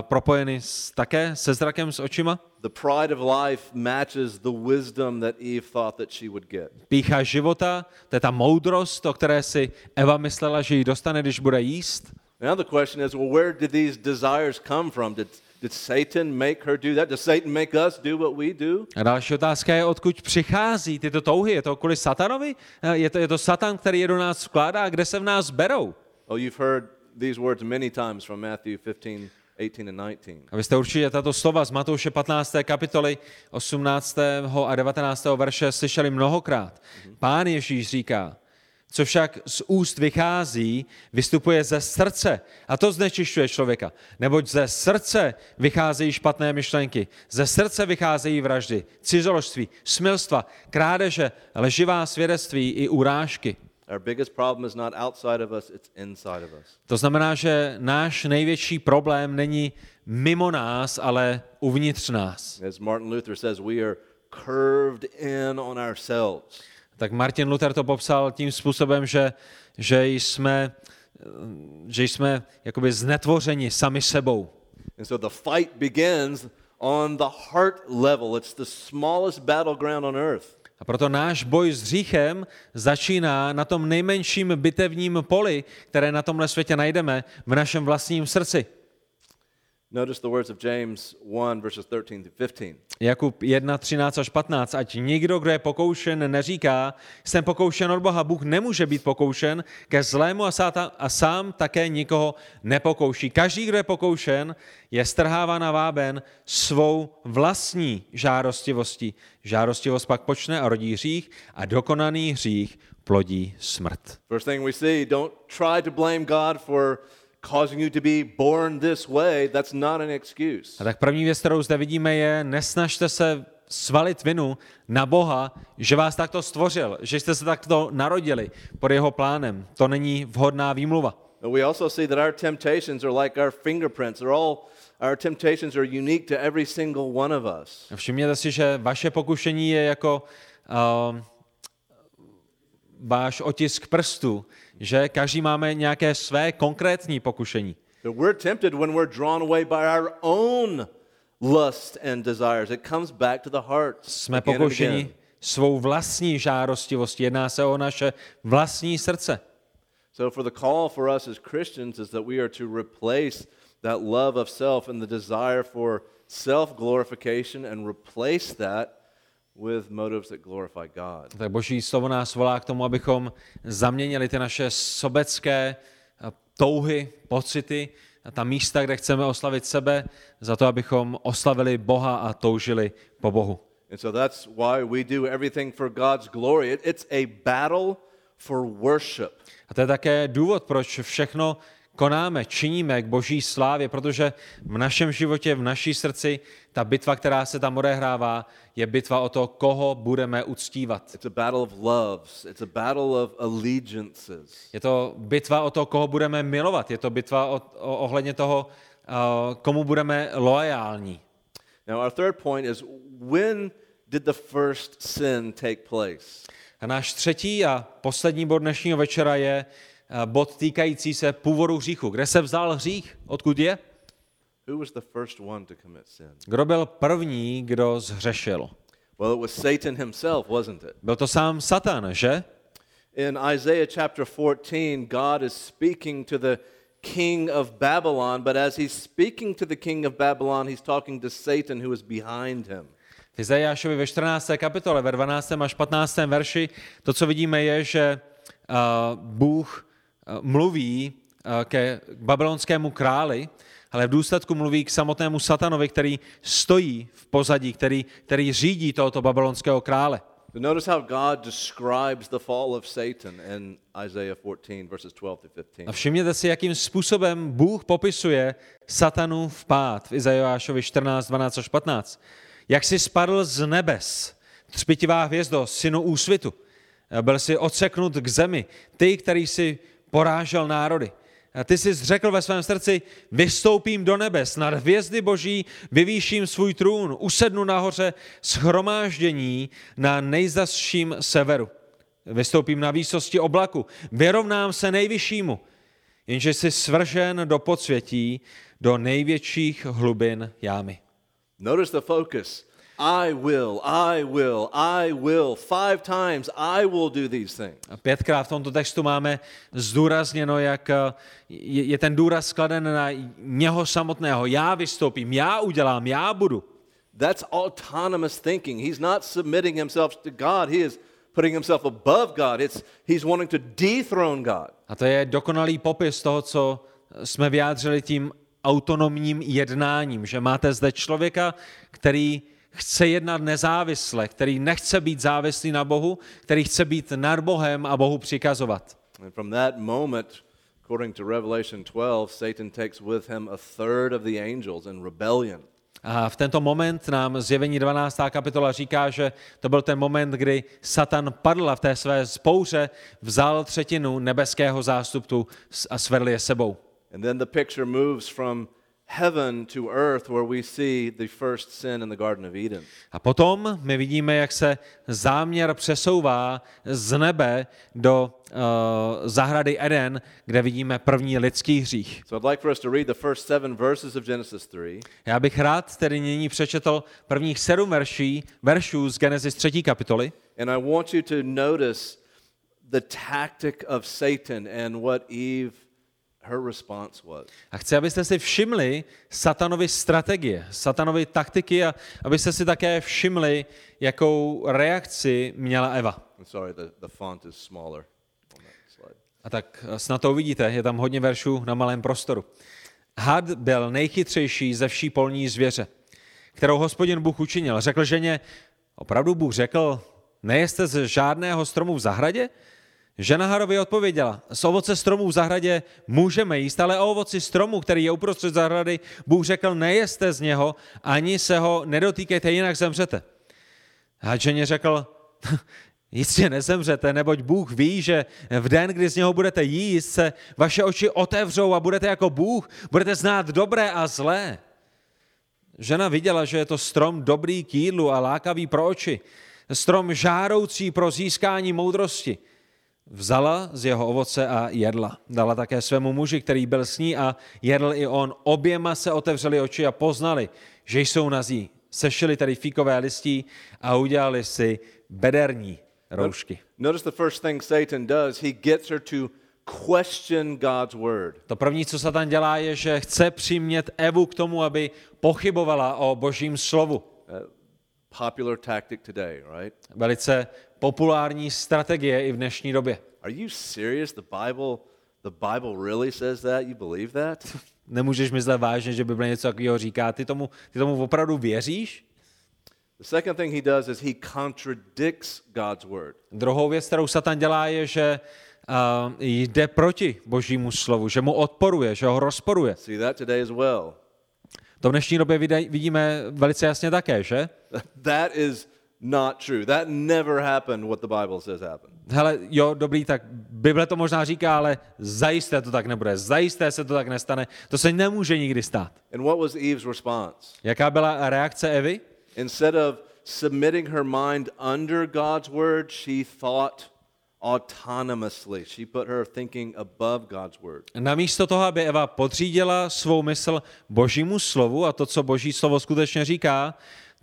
propojeny s, také se zrakem s očima. The pride of life matches the wisdom that Eve thought that she would get. Pícha života, to je ta moudrost, o které si Eva myslela, že ji dostane, když bude jíst. Now the question is, well, where did these desires come from? Did, did Satan make her do that? Does Satan make us do what we do? A další otázka je, odkud přichází tyto touhy. Je to kvůli satanovi? Eh, Je to, je to satan, který je do nás vkládá? Kde se v nás berou? Oh, you've heard these words many times from Matthew 15, 18, and 19. A vy jste určitě tato slova z Matouše 15. kapitoly 18. a 19. verše slyšeli mnohokrát. Pán Ježíš říká, co však z úst vychází, vystupuje ze srdce a to znečišťuje člověka. Neboť ze srdce vycházejí špatné myšlenky, ze srdce vycházejí vraždy, cizoložství, smilstva, krádeže, lživá svědectví i urážky. To znamená, že náš největší problém není mimo nás, ale uvnitř nás. As Martin Luther says, we are curved in on ourselves. Tak Martin Luther to popsal tím způsobem, že, že jsme, že jsme jakoby znetvořeni sami sebou. And so the fight begins on the heart level. It's the smallest battleground on earth. A proto náš boj s hříchem začíná na tom nejmenším bitevním poli, které na tomhle světě najdeme, v našem vlastním srdci. Notice the words of James 1, verses 13 to 15. Jakub 1, 13 až 15. Ať nikdo, kdo je pokoušen, neříká, jsem pokoušen od Boha. Bůh nemůže být pokoušen ke zlému a, sáta, a sám také nikoho nepokouší. Každý, kdo je pokoušen, je strháván a váben svou vlastní žárostivostí. Žárostivost pak počne a rodí hřích a dokonaný hřích plodí smrt. First thing we see, don't try to blame God for causing you to be born this way. That's not an excuse. A tak první věc, kterou zde vidíme, je nesnažte se svalit vinu na Boha, že vás takto stvořil, že jste se takto narodili pod jeho plánem. To není vhodná výmluva. We also see that our temptations are like our fingerprints. They're all our temptations are unique to every single one of us. Všimněte si, že vaše pokušení je jako uh, váš otisk prstu, že každý máme nějaké své konkrétní pokušení. That we're tempted when we're drawn away by our own lust and desires. It comes back to the heart. Jsme pokušeni again. svou vlastní žárostivostí. Jedná se o naše vlastní srdce. So for the call for us as Christians is that we are to replace that love of self and the desire for self-glorification and replace that with motives that glorify God. Tak boží slovo nás volá k tomu, abychom zaměnili ty naše sobecké eh, touhy, pocity, a ta místa, kde chceme oslavit sebe, za to, abychom oslavili Boha a toužili po Bohu. And so that's why we do everything for God's glory. It- It's a battle for worship. A to je také důvod, proč všechno konáme, činíme k boží slávě, protože v našem životě, v naší srdci, ta bitva, která se tam odehrává, je bitva o to, koho budeme uctívat. It's a battle of loves. It's a battle of allegiances. Je to bitva o to, koho budeme milovat. Je to bitva o, o, ohledně toho, uh, komu budeme loajální. Now, our third point is when did the first sin take place? A náš třetí a poslední bod dnešního večera je bod týkající se původu hříchu. Kde se vzal hřích? Odkud je? Kdo byl první, kdo zhřešil? Well, it was Satan himself, wasn't it? Byl to sám Satan, že? In Isaiah chapter 14, God is speaking to the king of Babylon, but as he's speaking to the king of Babylon, he's talking to Satan who is behind him. V Izajášovi ve 14. kapitole, ve 12. až 15. verši, to, co vidíme, je, že uh, Bůh uh, mluví uh, ke babylonskému králi, ale v důsledku mluví k samotnému satanovi, který stojí v pozadí, který, který řídí tohoto babylonského krále. Notice how God describes the fall of Satan in Isaiah 14, verses 12 to 15. A všimněte si, jakým způsobem Bůh popisuje satanu v pád v Izajášovi 14, 12 až 15. Jak si spadl z nebes, třpitivá hvězdo, synu úsvitu. Byl si odseknut k zemi, ty, který si porážel národy. A ty jsi řekl ve svém srdci, vystoupím do nebes, nad hvězdy boží vyvýším svůj trůn, usednu nahoře schromáždění na nejzasším severu. Vystoupím na výsosti oblaku, vyrovnám se nejvyššímu. jenže jsi svržen do podsvětí, do největších hlubin jámy. Notice the focus. I will, I will, I will. Five times I will do these things. A pětkrát v tomto textu máme zdůrazněno, jak eh, je, je ten důraz skladen na něho samotného. Já vystoupím, já udělám, já budu. That's autonomous thinking. He's not submitting himself to God. He is putting himself above God. It's, he's wanting to dethrone God. A to je dokonalý popis toho, co jsme vyjádřili tím autonomním jednáním, že máte zde člověka, který chce jednat nezávisle, který nechce být závislý na Bohu, který chce být nad Bohem a Bohu přikazovat. And from that moment, according to Revelation 12, Satan takes with him a third of the angels in rebellion. A v tento moment nám zjevení 12. kapitola říká, že to byl ten moment, kdy Satan padl a v té své spouře vzal třetinu nebeského zástupu a svedl je sebou. And then the picture moves from heaven to earth where we see the first sin in the Garden of Eden. A potom my vidíme, jak se záměr přesouvá z nebe do uh, zahrady Eden, kde vidíme první lidský hřích. So I'd like for us to read the first seven verses of Genesis 3. Já bych rád tedy nyní přečetl prvních sedm verší, veršů z Genesis 3. kapitoly. And I want you to notice the tactic of Satan and what Eve her response was. A chci, abyste si všimli satanovy strategie, satanovy taktiky a abyste si také všimli, jakou reakci měla Eva. I'm sorry, the, the font is smaller on that slide. A tak snad to uvidíte, je tam hodně veršů na malém prostoru. Had byl nejchytřejší ze vší polní zvěře, kterou hospodin Bůh učinil. Řekl ženě, opravdu Bůh řekl, nejeste z žádného stromu v zahradě? Žena Harovi odpověděla, z ovoce stromů v zahradě můžeme jíst, ale o ovoci stromu, který je uprostřed zahrady, Bůh řekl, nejeste z něho, ani se ho nedotýkejte, jinak zemřete. A ženě řekl, jistě nezemřete, neboť Bůh ví, že v den, kdy z něho budete jíst, se vaše oči otevřou a budete jako Bůh, budete znát dobré a zlé. Žena viděla, že je to strom dobrý k jídlu a lákavý pro oči, strom žároucí pro získání moudrosti. Vzala z jeho ovoce a jedla. Dala také svému muži, který byl s ní a jedl i on. Oběma se otevřeli oči a poznali, že jsou nazí. Sešili tedy fíkové listí a udělali si bederní roušky. Notice the first thing Satan does, he gets her to question God's word. To první, co Satan dělá, je, že chce přimět Evu k tomu, aby pochybovala o božím slovu. Popular tactic today, right? Velice populární strategie i v dnešní době. Are you serious? The Bible, the Bible really says that? You believe that? Nemůžeš myslet vážně, že Bible něco takového říká. Ty tomu, ty tomu opravdu věříš? The second thing he does is he contradicts God's word. Druhou věc, kterou Satan dělá, je, že uh, jde proti božímu slovu, že mu odporuje, že ho rozporuje. See that today as well. To v dnešní době vidíme velice jasně také, že? That is not true. That never happened what the Bible says happened. Hele, jo, dobrý, tak Bible to možná říká, ale zajisté to tak nebude, zajisté se to tak nestane, to se nemůže nikdy stát. And what was Eve's response? Jaká byla reakce Evy? Instead of submitting her mind under God's word, she thought autonomously. She put her thinking above God's word. Namísto toho, aby Eva podřídila svou mysl božímu slovu a to, co boží slovo skutečně říká,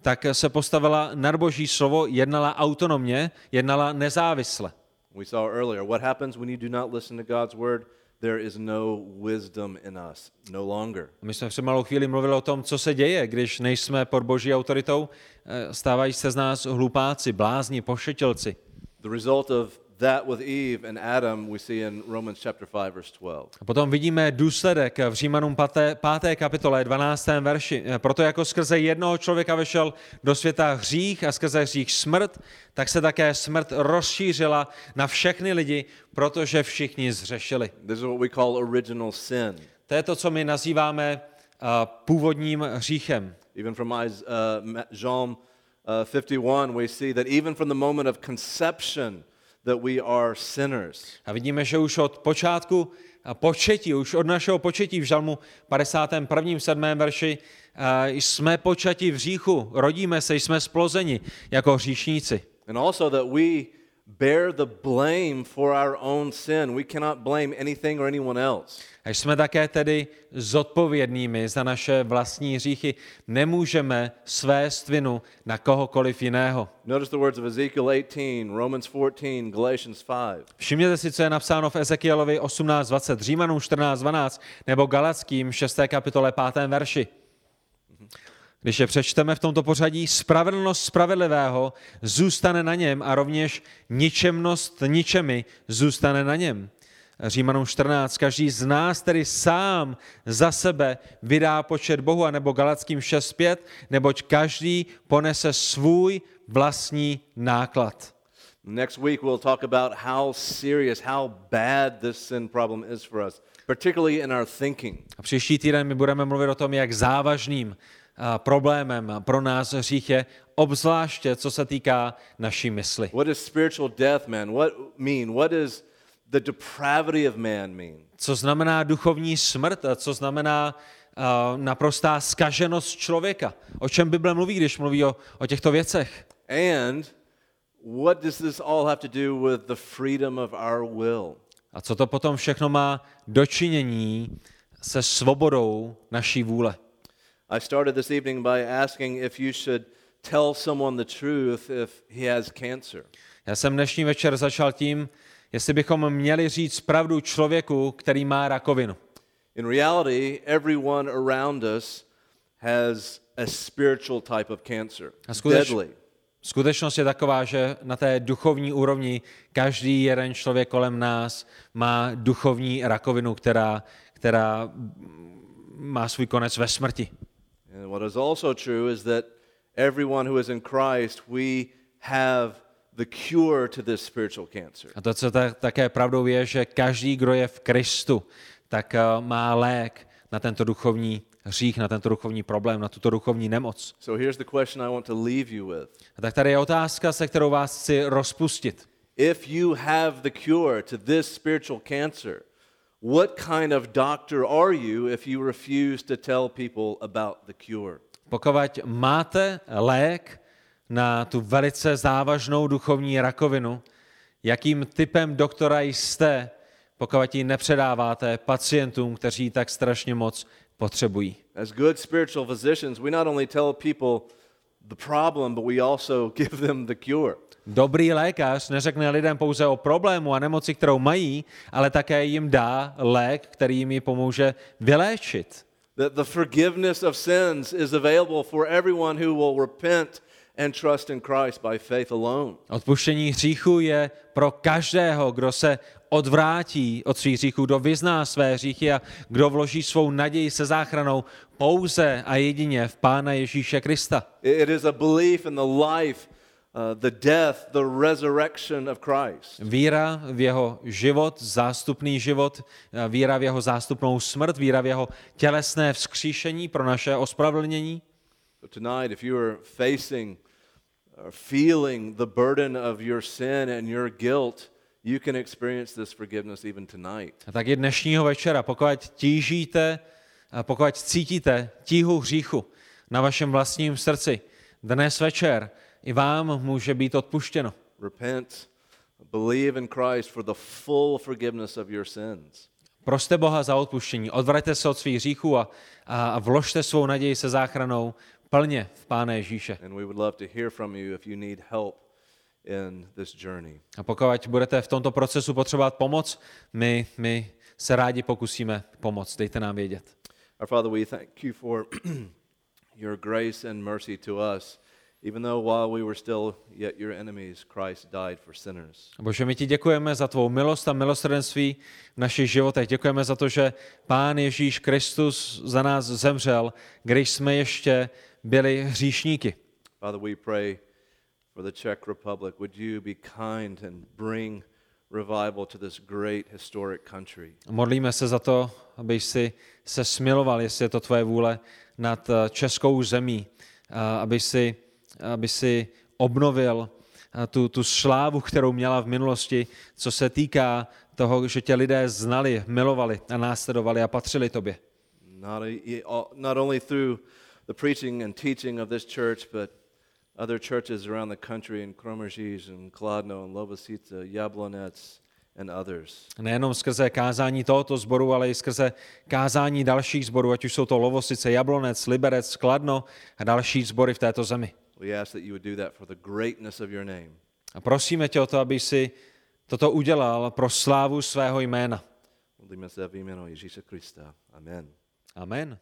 tak se postavila nad boží slovo, jednala autonomně, jednala nezávisle. We saw earlier what happens when you do not listen to God's word. There is no wisdom in us, no longer. My jsme před malou chvíli mluvili o tom, co se děje, když nejsme pod boží autoritou. Eh, Stávají se z nás hlupáci, blázni, pošetilci. The result of that with Eve and Adam we see in Romans chapter 5 verse 12. A potom vidíme důsledek v Římanům 5. 5. kapitole 12. verši. Eh, Proto jako skrze jednoho člověka vešel do světa hřích a skrze hřích smrt, tak se také smrt rozšířila na všechny lidi, protože všichni zřešili. This is what we call original sin. To je to, co my nazýváme uh, původním hříchem. Even from uh, Psalm uh, 51 we see that even from the moment of conception that we are sinners. A vidíme, že už od počátku a početí, už od našeho početí v žalmu 51. 7. verši jsme počati v hříchu, rodíme se, jsme splozeni jako hříšníci. And also that we bear the blame for our own sin. We cannot blame anything or anyone else. A jsme také tedy zodpovědnými za naše vlastní hříchy. Nemůžeme svést vinu na kohokoliv jiného. Notice the words of Ezekiel 18, Romans 14, Galatians 5. Všimněte si, co je napsáno v Ezekielovi 18.20, Římanům 14.12 nebo Galackým 6. kapitole 5. verši. Když je přečteme v tomto pořadí, spravedlnost spravedlivého zůstane na něm a rovněž ničemnost ničemi zůstane na něm. Římanům 14, každý z nás tedy sám za sebe vydá počet Bohu, anebo Galackým 6.5, neboť každý ponese svůj vlastní náklad. Next week, we'll talk about how serious, how bad this sin problem is for us, particularly in our thinking. A příští týden my budeme mluvit o tom, jak závažným problémem pro nás hřích je, obzvláště co se týká naší mysli. What does spiritual death man? What mean? What does the depravity of man mean? Co znamená duchovní smrt a co znamená a, naprostá skaženost člověka. O čem Bible mluví, když mluví o, o těchto věcech. And what does this all have to do with the freedom of our will? A co to potom všechno má dočinění se svobodou naší vůle. I started this evening by asking if you should tell someone the truth if he has cancer. Já jsem dnešní večer začal tím, jestli bychom měli říct pravdu člověku, který má rakovinu. In reality, everyone around us has a spiritual type of cancer. A skuteč- Deadly. Skutečnost je taková, že na té duchovní úrovni každý jeden člověk kolem nás má duchovní rakovinu, která, která má svůj konec ve smrti. And what is also true is that everyone who is in Christ, we have the cure to this spiritual cancer. A to, co ta, také pravdou je, že každý, kdo je v Kristu, tak eh, má lék na tento duchovní hřích, na tento duchovní problém, na tuto duchovní nemoc. So here's the question I want to leave you with. A tak tady je otázka, se kterou vás chci rozpustit. If you have the cure to this spiritual cancer, what kind of doctor are you if you refuse to tell people about the cure? Pokud máte lék na tu velice závažnou duchovní rakovinu, jakým typem doktora jste, pokud ji nepředáváte pacientům, kteří ji tak strašně moc potřebují. As good spiritual physicians, we not only tell people the problem, but we also give them the cure. Dobrý lékař neřekne lidem pouze o problému a nemoci, kterou mají, ale také jim dá lék, který jim ji pomůže vyléčit. That the forgiveness of sins is available for everyone who will repent and trust in Christ by faith alone. Odpuštění hříchu je pro každého, kdo se odvrátí od svých hříchů, kdo vyzná své hříchy a kdo vloží svou naději se záchranou pouze a jedině v Pána Ježíše Krista. It is a belief in the life, uh, the death, the resurrection of Christ. Víra v jeho život, zástupný život, víra v jeho zástupnou smrt, víra v jeho tělesné vzkříšení pro naše ospravedlnění. So tonight, if you are facing or feeling the burden of your sin and your guilt, you can experience this forgiveness even tonight. A tak i dnešního večera, pokud tížíte, pokud cítíte tíhu hříchu na vašem vlastním srdci, dnes večer i vám může být odpuštěno. Repent, believe in Christ for the full forgiveness of your sins. Proste Boha za odpuštění, odvraťte se od svých hříchů a, a, vložte svou naději se záchranou plně v Pána Ježíše. A pokud budete v tomto procesu potřebovat pomoc, my, my se rádi pokusíme pomoct. Dejte nám vědět. Our Father, we thank you for your grace and mercy to us. Even though while we were still yet your enemies, Christ died for sinners. Bože, my ti děkujeme za tvou milost a milosrdenství v našich životech. Děkujeme za to, že Pán Ježíš Kristus za nás zemřel, když jsme ještě byli hříšníky. Father, we pray for the Czech Republic. Would you be kind and bring revival to this great historic country? Modlíme se za to, aby si se smiloval, jestli je to tvoje vůle, nad eh, českou zemí, a aby si, aby si obnovil eh, tu, tu slávu, kterou měla v minulosti, co se týká toho, že tě lidé znali, milovali a následovali a patřili tobě. Not, a, not only through the preaching and teaching of this church, but other churches around the country in Kromeříž and Kladno and Lovosice, Jablonec and others. Nejenom skrze kázání tohoto sboru, ale i skrze kázání dalších sborů, ať už jsou to Lovosice, Jablonec, Liberec, Kladno a další sbory v této zemi. We ask that you would do that for the greatness of your name. A prosíme tě o to, aby si toto udělal pro slávu svého jména. Modlíme se v jméno Ježíše Krista. Amen. Amen.